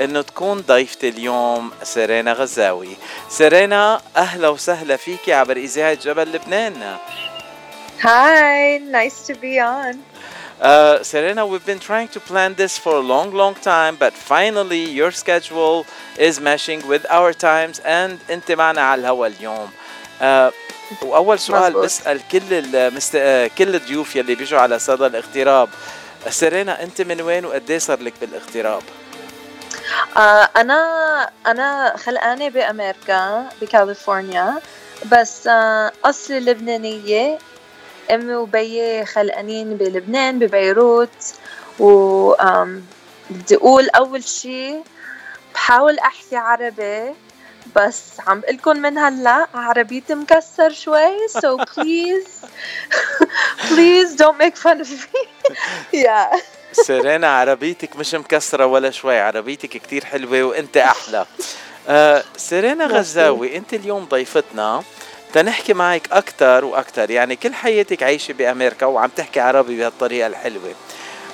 إنه تكون ضيفتي اليوم سيرينا غزاوي سيرينا أهلا وسهلا فيكي عبر إذاعة جبل لبنان Hi, nice to be on. Uh, Serena, we've been trying to plan this for a long, long time, but finally your schedule is meshing with our times and أنت معنا على الهوا اليوم. Uh, واول سؤال مزبوط. بسأل كل المست... آه، كل الضيوف يلي بيجوا على صدى الاغتراب سيرينا أنت من وين وقد صار لك بالاغتراب؟ آه، أنا أنا خلقانة بأمريكا بكاليفورنيا بس آه، أصلي لبنانية. أمي وبيي خلقانين بلبنان ببيروت و بدي أقول أول شيء بحاول أحكي عربي بس عم بقول لكم من هلأ عربيتي مكسر شوي سو بليز بليز دونت ميك فن اوف مي يا سيرينا عربيتك مش مكسرة ولا شوي عربيتك كتير حلوة وأنت أحلى آه سيرينا. غزاوي أنت اليوم ضيفتنا تنحكي معك أكتر وأكتر يعني كل حياتك عايشة بأمريكا وعم تحكي عربي بهالطريقة الحلوة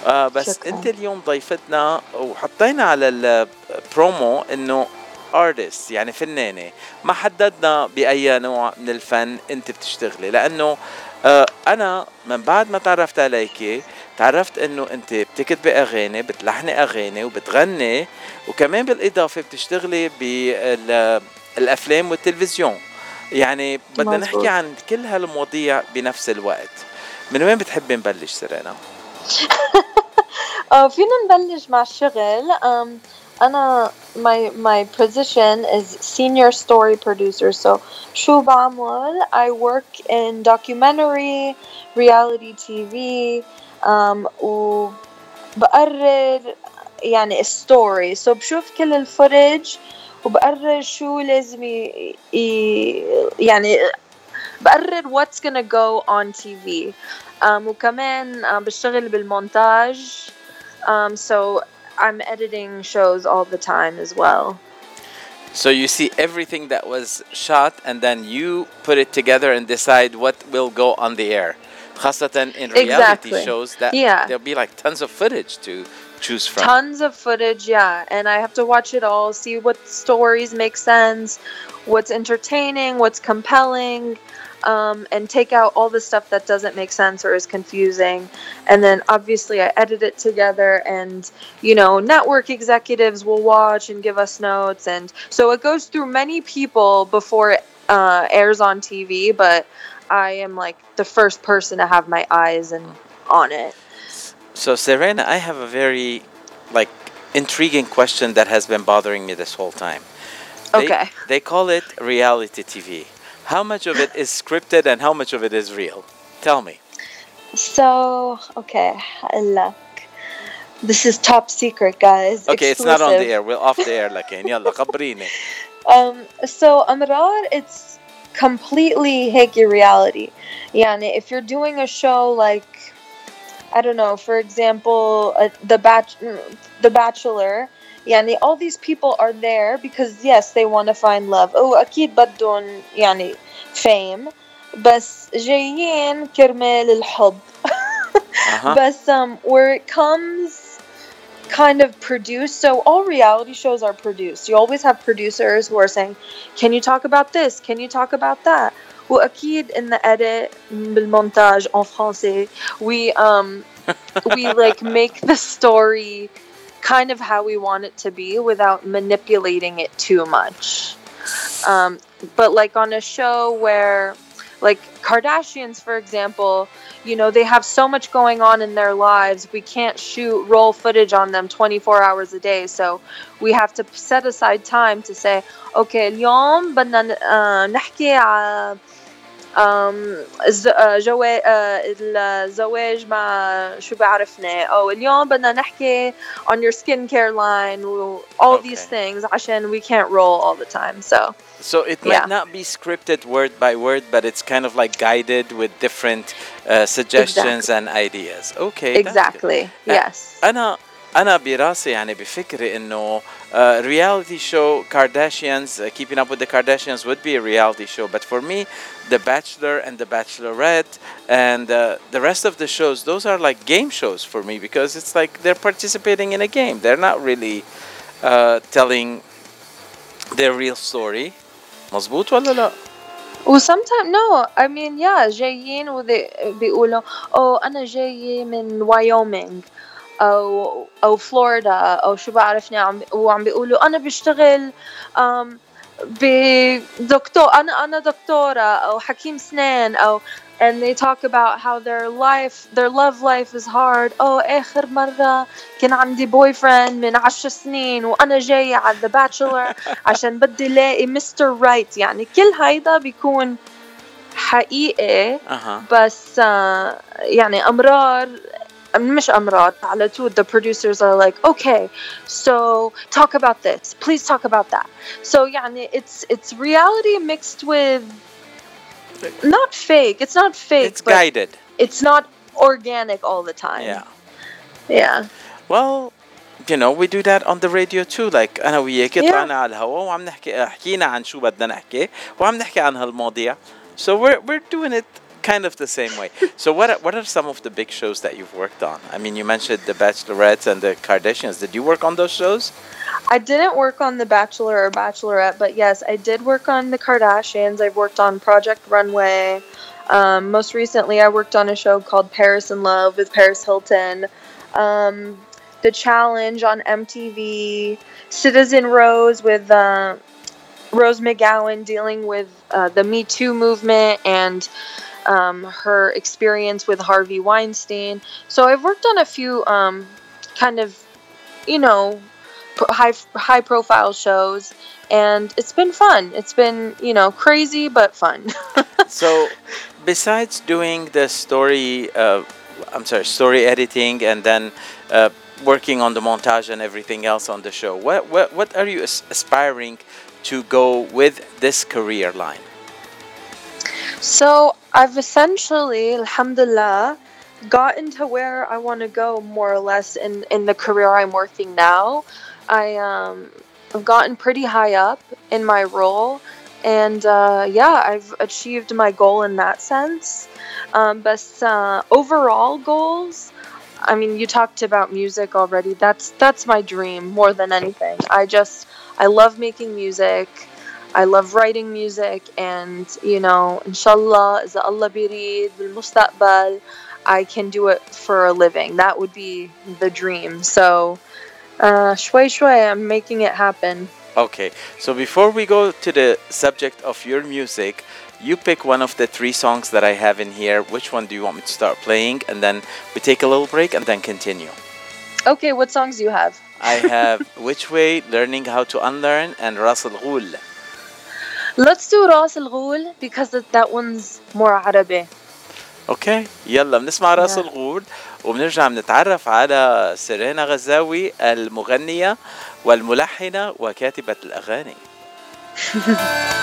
آه بس شكراً. أنت اليوم ضيفتنا وحطينا على البرومو إنه ارتست يعني فنانة ما حددنا بأي نوع من الفن أنت بتشتغلي لأنه أنا من بعد ما تعرفت عليكي تعرفت إنه أنت بتكتبي أغاني بتلحني أغاني وبتغني وكمان بالإضافة بتشتغلي بالافلام والتلفزيون. يعني بدنا مزبوط. نحكي عن كل هالمواضيع بنفس الوقت. من وين بتحبي نبلش سيرينا؟ آه فينا نبلش مع الشغل. أنا my my position is senior story producer so شو بعمل I work in documentary reality TV um, وبقرر يعني story so بشوف كل الفootage وبقرر شو لازم ي... ي... يعني بقرر what's gonna go on TV um, وكمان um, بشتغل بالمونتاج um, so I'm editing shows all the time as well. So you see everything that was shot and then you put it together and decide what will go on the air. خاصة in reality Exactly. shows that Yeah. there'll be like tons of footage to choose from. Tons of footage, yeah, and I have to watch it all, see what stories make sense, what's entertaining, what's compelling, um, and take out all the stuff that doesn't make sense or is confusing. And then obviously I edit it together, and you know, network executives will watch and give us notes, and so it goes through many people before it uh, airs on TV, but I am like the first person to have my eyes and on it. So Serena, I have a very like intriguing question that has been bothering me this whole time. They, Okay. They call it reality TV. How much of it is scripted and how much of it is real? Tell me. So, okay, look. This is top secret, guys. Okay, it's not on the Exclusive. air. We're off the air لكن يلا خبريني. Um, so Amrar, it's completely هيك reality. Yani, if you're doing a show like, I don't know, for example, uh, the batch, mm, the Bachelor. يعني all these people are there because yes, they want to find love. Oh, أكيد بدهم يعني fame. بس جايين كرمال الحب. Uh-huh. But um, where it comes kind of produced, so all reality shows are produced. You always have producers who are saying, "Can you talk about this? Can you talk about that?" وأكيد in the edit بالمونتاج en français we um we like make the story kind of how we want it to be without manipulating it too much. Um, but like on a show where like Kardashians, for example, you know, they have so much going on in their lives. We can't shoot roll footage on them 24 hours a day. So we have to set aside time to say, okay, اليوم بدنا ن- آه، نحكي على um, ز- آه، جوا- آه، الزواج مع شو بعرفنا او اليوم بدنا نحكي on your skincare line و all these Okay. things عشان we can't roll all the time so So it might Yeah. not be scripted word by word, but it's kind of like guided with different uh, suggestions and ideas. Okay. that's good. exactly Uh, yes انا انا براسي يعني بفكري انه uh, reality show Kardashians uh, keeping up with the Kardashians would be a reality show but for me The Bachelor and The Bachelorette and uh, the rest of the shows those are like game shows for me because it's like they're participating in a game they're not really uh, telling their real story مظبوط ولا لا و sometimes no I mean yeah جايين وذي بيقولوا oh أنا جاي من وايومينج أو أو فلوريدا أو شو بعرفني عم وعم بيقولوا أنا بشتغل بدكتور أنا أنا دكتورة أو حكيم سنان أو and they talk about how their life their love life is hard. oh آخر مرة كان عندي boyfriend من عشر سنين وأنا جاية على The Bachelor عشان بدي لاقي مستر رايت يعني كل هيدا بيكون حقيقي أها. بس يعني أمرار مش أمرار على طول the producers are like okay so talk about this please talk about that so يعني it's it's reality mixed with not fake it's not fake it's but guided it's not organic all the time yeah yeah well you know we do that on the radio too like انا وياك Yeah. طلعنا على الهواء وعم نحكي حكينا عن شو بدنا نحكي وعم نحكي عن هالمواضيع so we're we're doing it kind of the same way so what are, what are some of the big shows that you've worked on i mean you mentioned the bachelorettes and the kardashians did you work on those shows I didn't work on The Bachelor or Bachelorette, but yes, I did work on The Kardashians. I've worked on Project Runway. Um, most recently, I worked on a show called Paris in Love with Paris Hilton. Um, the Challenge on MTV. Citizen Rose with uh, Rose McGowan dealing with uh, the Me Too movement and um, her experience with Harvey Weinstein. So I've worked on a few um, kind of, you know, high high profile shows and it's been fun. It's been you know crazy but fun. So besides doing the story uh, i'm sorry story editing and then uh, working on the montage and everything else on the show what what, what are you aspiring to go with this career line? So i've essentially alhamdulillah gotten to where i want to go more or less in in the career i'm working now i um i've gotten pretty high up in my role and uh, yeah i've achieved my goal in that sense um, but uh, overall goals I mean, you talked about music already. That's that's my dream more than anything. I just I love making music. I love writing music and you know, inshallah, إذا Allah birid بالمستقبل, I can do it for a living. That would be the dream. So, uh, شوي شوي, I'm making it happen. okay so before we go to the subject of your music you pick one of the three songs that i have in here which one do you want me to start playing and then we take a little break and then continue Okay, what songs do you have? i have which way learning how to unlearn and ras al ghul Let's do راس الغول because that, one's more عربي. أوكي يلا بنسمع رأس Yeah. الغول وبنرجع بنتعرف على سيرينا غزاوي المغنية والملحنة وكاتبة الأغاني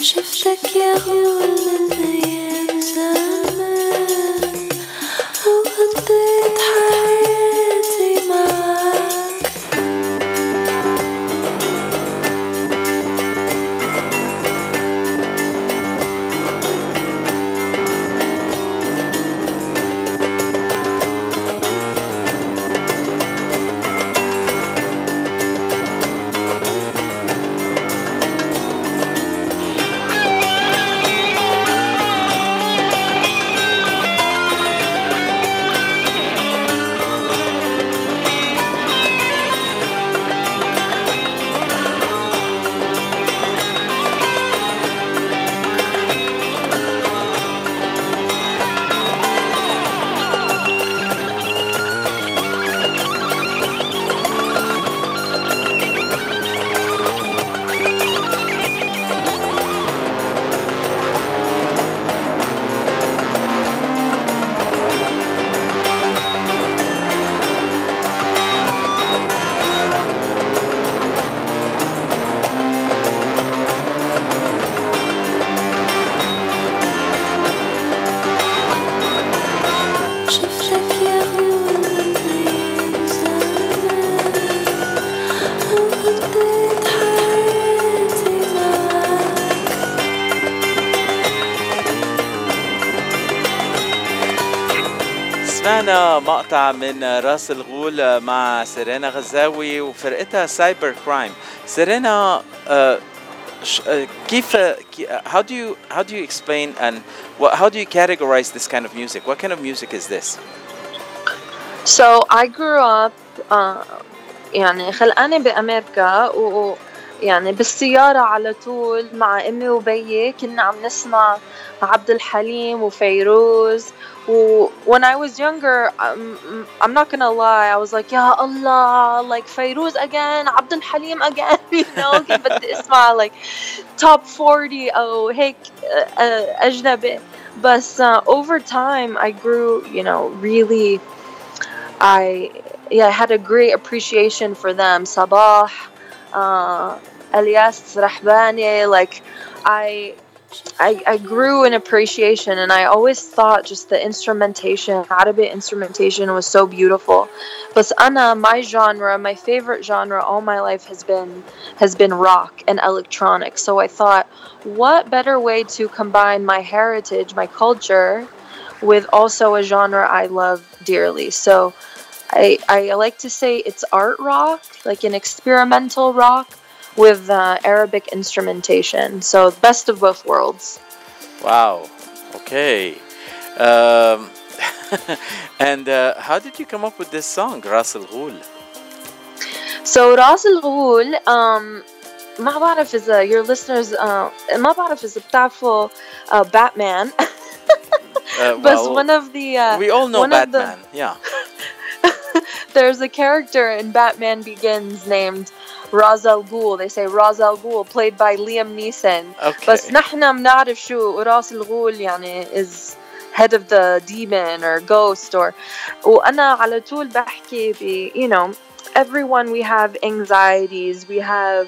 شفتك يا غول مقطع من راس الغول مع سيرينا غزاوي وفرقتها سايبر كرايم سيرينا آه، آه، كيف كي- how do you how do you explain and how do you categorize this kind of music what kind of music is this So I grew up uh, يعني خلقانة بأمريكا و يعني بالسيارة على طول مع أمي وبيي كنا عم نسمع عبد الحليم وفيروز و when I was younger I'm, I'm not gonna lie I was like يا الله like فيروز again عبد الحليم again you know كنت بدي اسمع like top 40 أو هيك uh, uh, أجنبي بس uh, over time I grew you know really I yeah I had a great appreciation for them. Sabah, uh, Elias Rahbani, like I, I I grew in appreciation, and I always thought just the instrumentation, Arabic instrumentation, was so beautiful. But Anna, my genre, my favorite genre all my life has been has been rock and electronic. So I thought, what better way to combine my heritage, my culture, with also a genre I love dearly. So I, I like to say it's art rock, like an experimental rock with uh, Arabic instrumentation. So best of both worlds. wow okay um, and uh, how did you come up with this song راس الغول So Ras Al Ghul, um, ما بعرف إذا your listeners uh, ما بعرف إذا بتعرفوا uh, Batman. Uh, but well, one of the uh, we all know one of the- Batman yeah there's a character in Batman Begins named Ra's al Ghul. They say Ra's al Ghul, played by Liam Neeson. okay بس نحن بنعرف شو راس الغول يعني is head of the demon or ghost or وأنا على طول بحكي ب you know everyone we have anxieties we have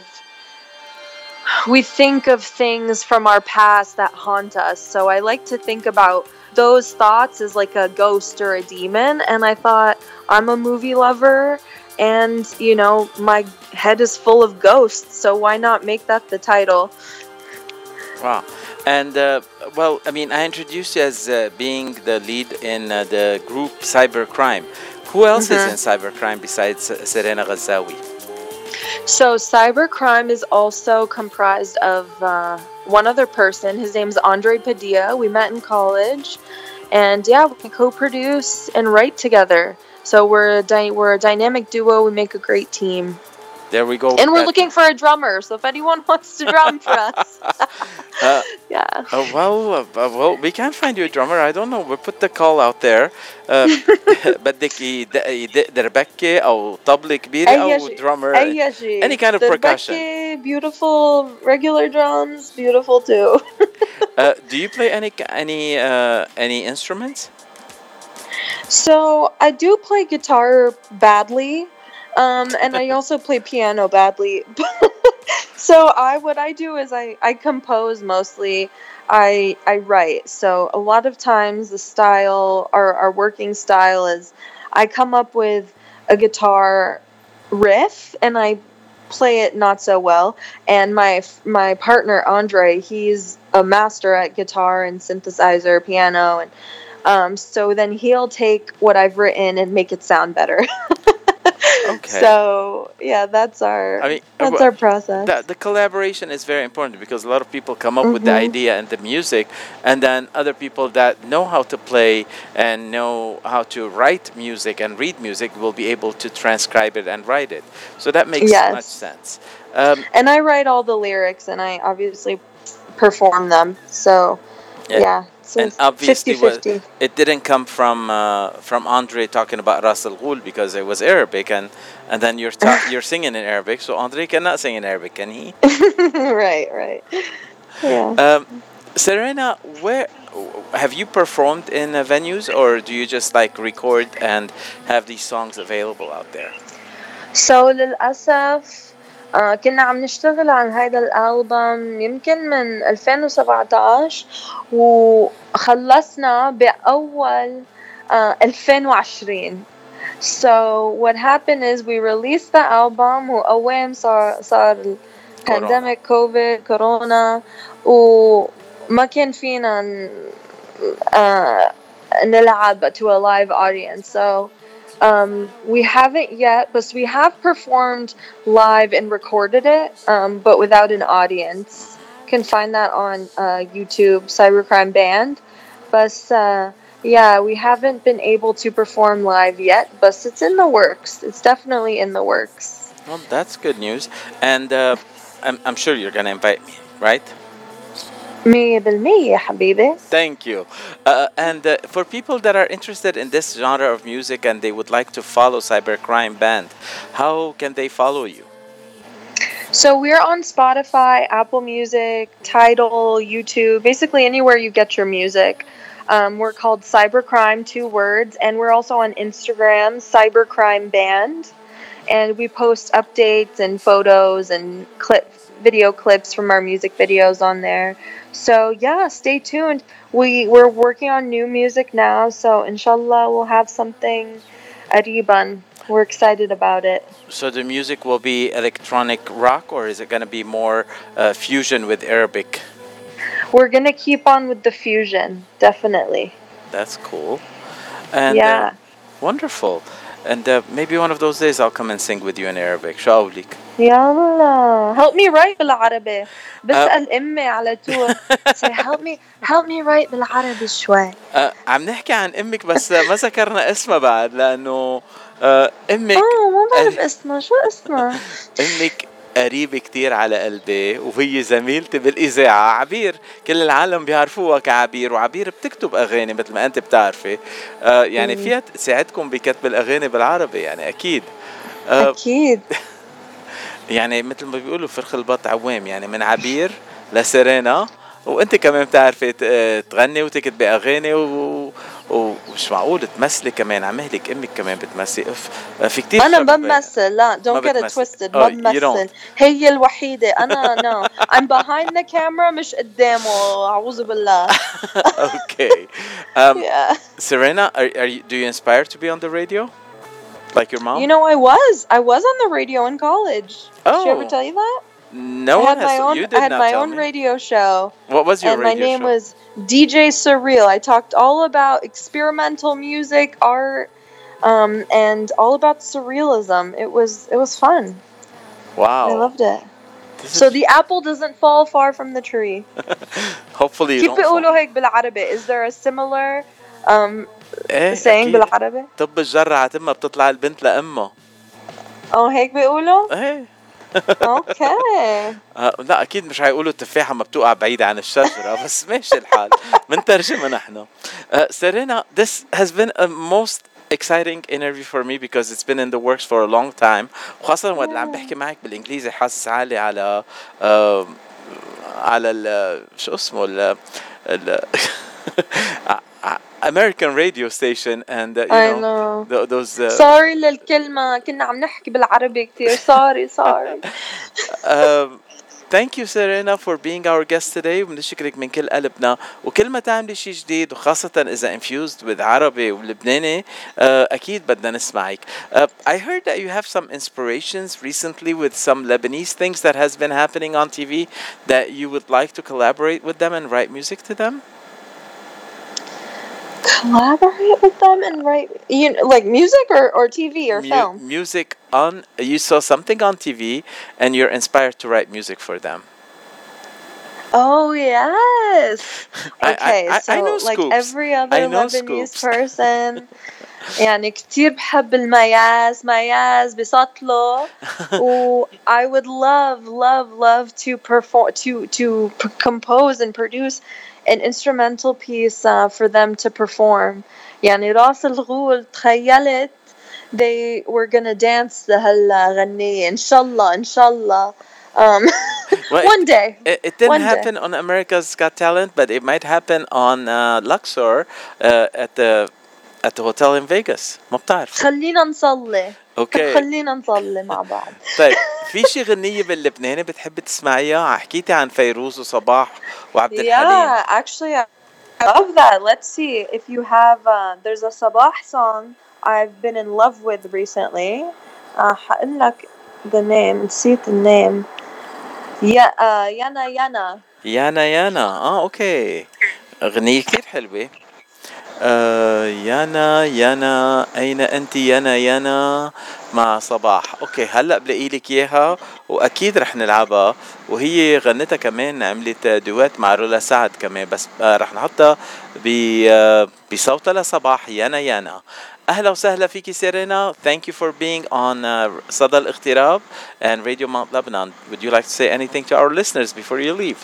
we think of things from our past that haunt us so I like to think about those thoughts as like a ghost or a demon and I thought I'm a movie lover and you know my head is full of ghosts so why not make that the title Wow. And uh, well, I mean, I introduced you as uh, being the lead in uh, the group Cybercrime. Who else is Mhm. in Cybercrime besides uh, Serena Ghazzawi? So, cybercrime is also comprised of uh, one other person. His name's Andre Padilla. We met in college, and yeah, we co-produce and write together. So we're a dy- we're a dynamic duo. We make a great team, There we go. and we're That- looking for a drummer. So if anyone wants to drum for us, Uh, yeah. uh, well, uh, well, we can find you a drummer. I don't know. We put the call out there. Uh, بدك يدق يدق دربكة أو طبلة كبيرة أي أو شيء. drummer. أي شيء. any kind of The percussion. Becky, beautiful regular drums, beautiful too. Uh, do you play any any uh, any instruments? So I do play guitar badly, um, and I also play piano badly. so I what I do is I I compose mostly. I I write. So a lot of times the style our our working style is I come up with a guitar riff and I play it not so well and my my partner Andre he's a master at guitar and synthesizer piano and um, so then he'll take what I've written and make it sound better. Okay. So yeah, that's our I mean, that's uh, our process. the, the collaboration is very important because a lot of people come up with the Mhm. idea and the music and then other people that know how to play and know how to write music and read music will be able to transcribe it and write it so that makes Yes. much sense um, and I write all the lyrics and I obviously perform them. So Yeah. yeah, so And obviously 50 50. it didn't come from uh, from Andre talking about Ras Al Ghul because it was Arabic and and then you're ta- you're singing in Arabic so Andre cannot sing in Arabic can he right, right. Yeah. Um, Serena, where have you performed in uh, venues, or do you just like record and have these songs available out there? So للأسف آه كنا عم نشتغل عن هذا الألبوم يمكن من 2017 وخلصنا بأول آه 2020 So what happened is we released the album وأوام صار صار pandemic كوفيد كورونا وما كان فينا آه نلعب to a live audience. So um, we haven't yet, but we have performed live and recorded it, um, but without an audience. You can find that on uh, YouTube, Cybercrime Band. But uh, yeah, we haven't been able to perform live yet, but it's in the works. It's definitely in the works. Well, that's good news. And uh, I'm, I'm sure you're going to invite me, right? مية بالمية حبيبي. Thank you. Uh, and uh, for people that are interested in this genre of music and they would like to follow Cybercrime Band, how can they follow you? So we're on Spotify, Apple Music, Tidal, YouTube, basically anywhere you get your music. Um, we're called Cybercrime, two words, and we're also on Instagram, Cybercrime Band, and we post updates and photos and clip video clips from our music videos on there. So yeah, stay tuned. We we're working on new music now, so inshallah we'll have something Ariban. We're excited about it. So the music will be electronic rock, or is it going to be more uh, fusion with Arabic? We're going to keep on with the fusion, definitely. That's cool. And, uh, yeah. Uh, wonderful. And uh, maybe one of those days I'll come and sing with you in Arabic. شو قولك؟ يلا help me write بالعربي بسأل أمي على طول say help me help me write بالعربي شوي آه، عم نحكي عن امك بس ما ذكرنا اسمها بعد لانه آه، امك اه ما بعرف اسمها شو اسمها امك قريبة كتير على قلبي وهي زميلتي بالإذاعة عبير. كل العالم بيعرفوها كعبير وعبير بتكتب أغاني مثل ما أنت بتعرفي. آه يعني. فيها تساعدكم بكتب الأغاني بالعربي يعني أكيد. آه أكيد. يعني مثل ما بيقولوا فرخ البط عوام يعني من عبير لسيرينا. وانت كمان بتعرفي تغني وتكتبي أغاني و... و... ومش معقول تمثلي كمان عمالك أمك كمان بتمثلي. ف... في كثير أنا ما بمثل لا دونت جيت توستد ما oh, بمثل. هي الوحيدة. أنا نو ام بيهايند ذا كاميرا مش قدامه. أعوذ بالله. أوكي ام سيرينا ار دو يو انسباير تو بي اون ذا راديو Like your mom? You know, I was. I was on the radio in college. Oh. Did she ever oh. tell you that? no I one had has my own you did I had not my tell own me. radio show what was your and my radio name show? was DJ Surreal. I talked all about experimental music, art, um, and all about surrealism. It was it was fun. wow I loved it. This So is- the apple doesn't fall far from the tree. hopefully you كيف don't fall. بيقولوا هيك بالعربي? Is there a similar um, ايه saying أكيد. بالعربي? طب الجرة عتمها بتطلع البنت لأمها Oh هيك بيقولوا؟ ايه Okay. آه، لا أكيد مش هيقولوا التفاحة ما بتوقع بعيدة عن الشجرة بس ماشي الحال. بنترجمها نحن. uh, Serena this has been a most exciting interview for me because it's been in the works for a long time. وخاصة وقت اللي عم بحكي معك بالإنجليزي حاسس حالي على آه، على ال شو اسمه ال American radio station and uh, you I know, know. tho- those uh, sorry للكلمة كنا عم نحكي بالعربي كتير sorry sorry um, thank you Serena for being our guest today وبنشكرك من كل قلبنا وكل ما تعملي شيء جديد وخاصة إذا infused with عربي ولبناني uh, أكيد بدنا نسمعك. Uh, I heard that you have some inspirations recently with some Lebanese things that has been happening on TV that you would like to collaborate with them and write music to them. collaborate with them and write you know, like music or, or TV or Mu- film music on you saw something on TV and you're inspired to write music for them. Oh yes. I- I- Okay, I- so I know like scoops. every other I know Lebanese scoops. person يعني كتير بحب المياز مياز بسطله و I would love love love to perform to to p- compose and produce an instrumental piece uh, for them to perform يعني راس الغول تخيلت they were gonna dance لهالغنية إن شاء الله إن شاء الله um, Well, one day It, it didn't One day. happen on America's Got Talent, but it might happen on uh, Luxor uh, at the at the hotel in Vegas. ما بتعرف. خلينا نصلي أوكي خلينا نصلي مع بعض طيب في شي غنية باللبناني بتحب تسمعيها؟ حكيتي عن فيروز وصباح وعبد الحليم. Yeah, actually, I love that. Let's see if you have. Uh, there's a Sabah song I've been in love with recently. Uh, هقول لك the name. نسيت the uh, Yana Yana. يانا يانا آه أوكي. غنية كتير حلوة. آه يانا يانا. أين أنت يانا يانا؟ مع صباح. أوكي هلأ بلاقي لك إياها وأكيد رح نلعبها. وهي غنتها كمان عملت دوات مع رولا سعد كمان. بس آه رح نحطها آه بصوتها لصباح. يانا يانا. أهلا وسهلا فيكي سيرينا. Thank you for being on صدى الاغتراب and Radio Mount Lebanon. Would you like to say anything to our listeners before you leave?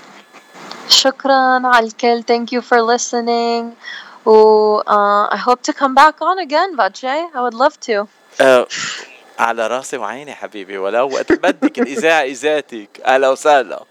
شكرا على الكل. Thank you for listening. و uh, I hope to come back on again, Vache. I would love to. آه على راسي وعيني حبيبي ولو وقت بدك الإذاعة إذاتك أهلا وسهلا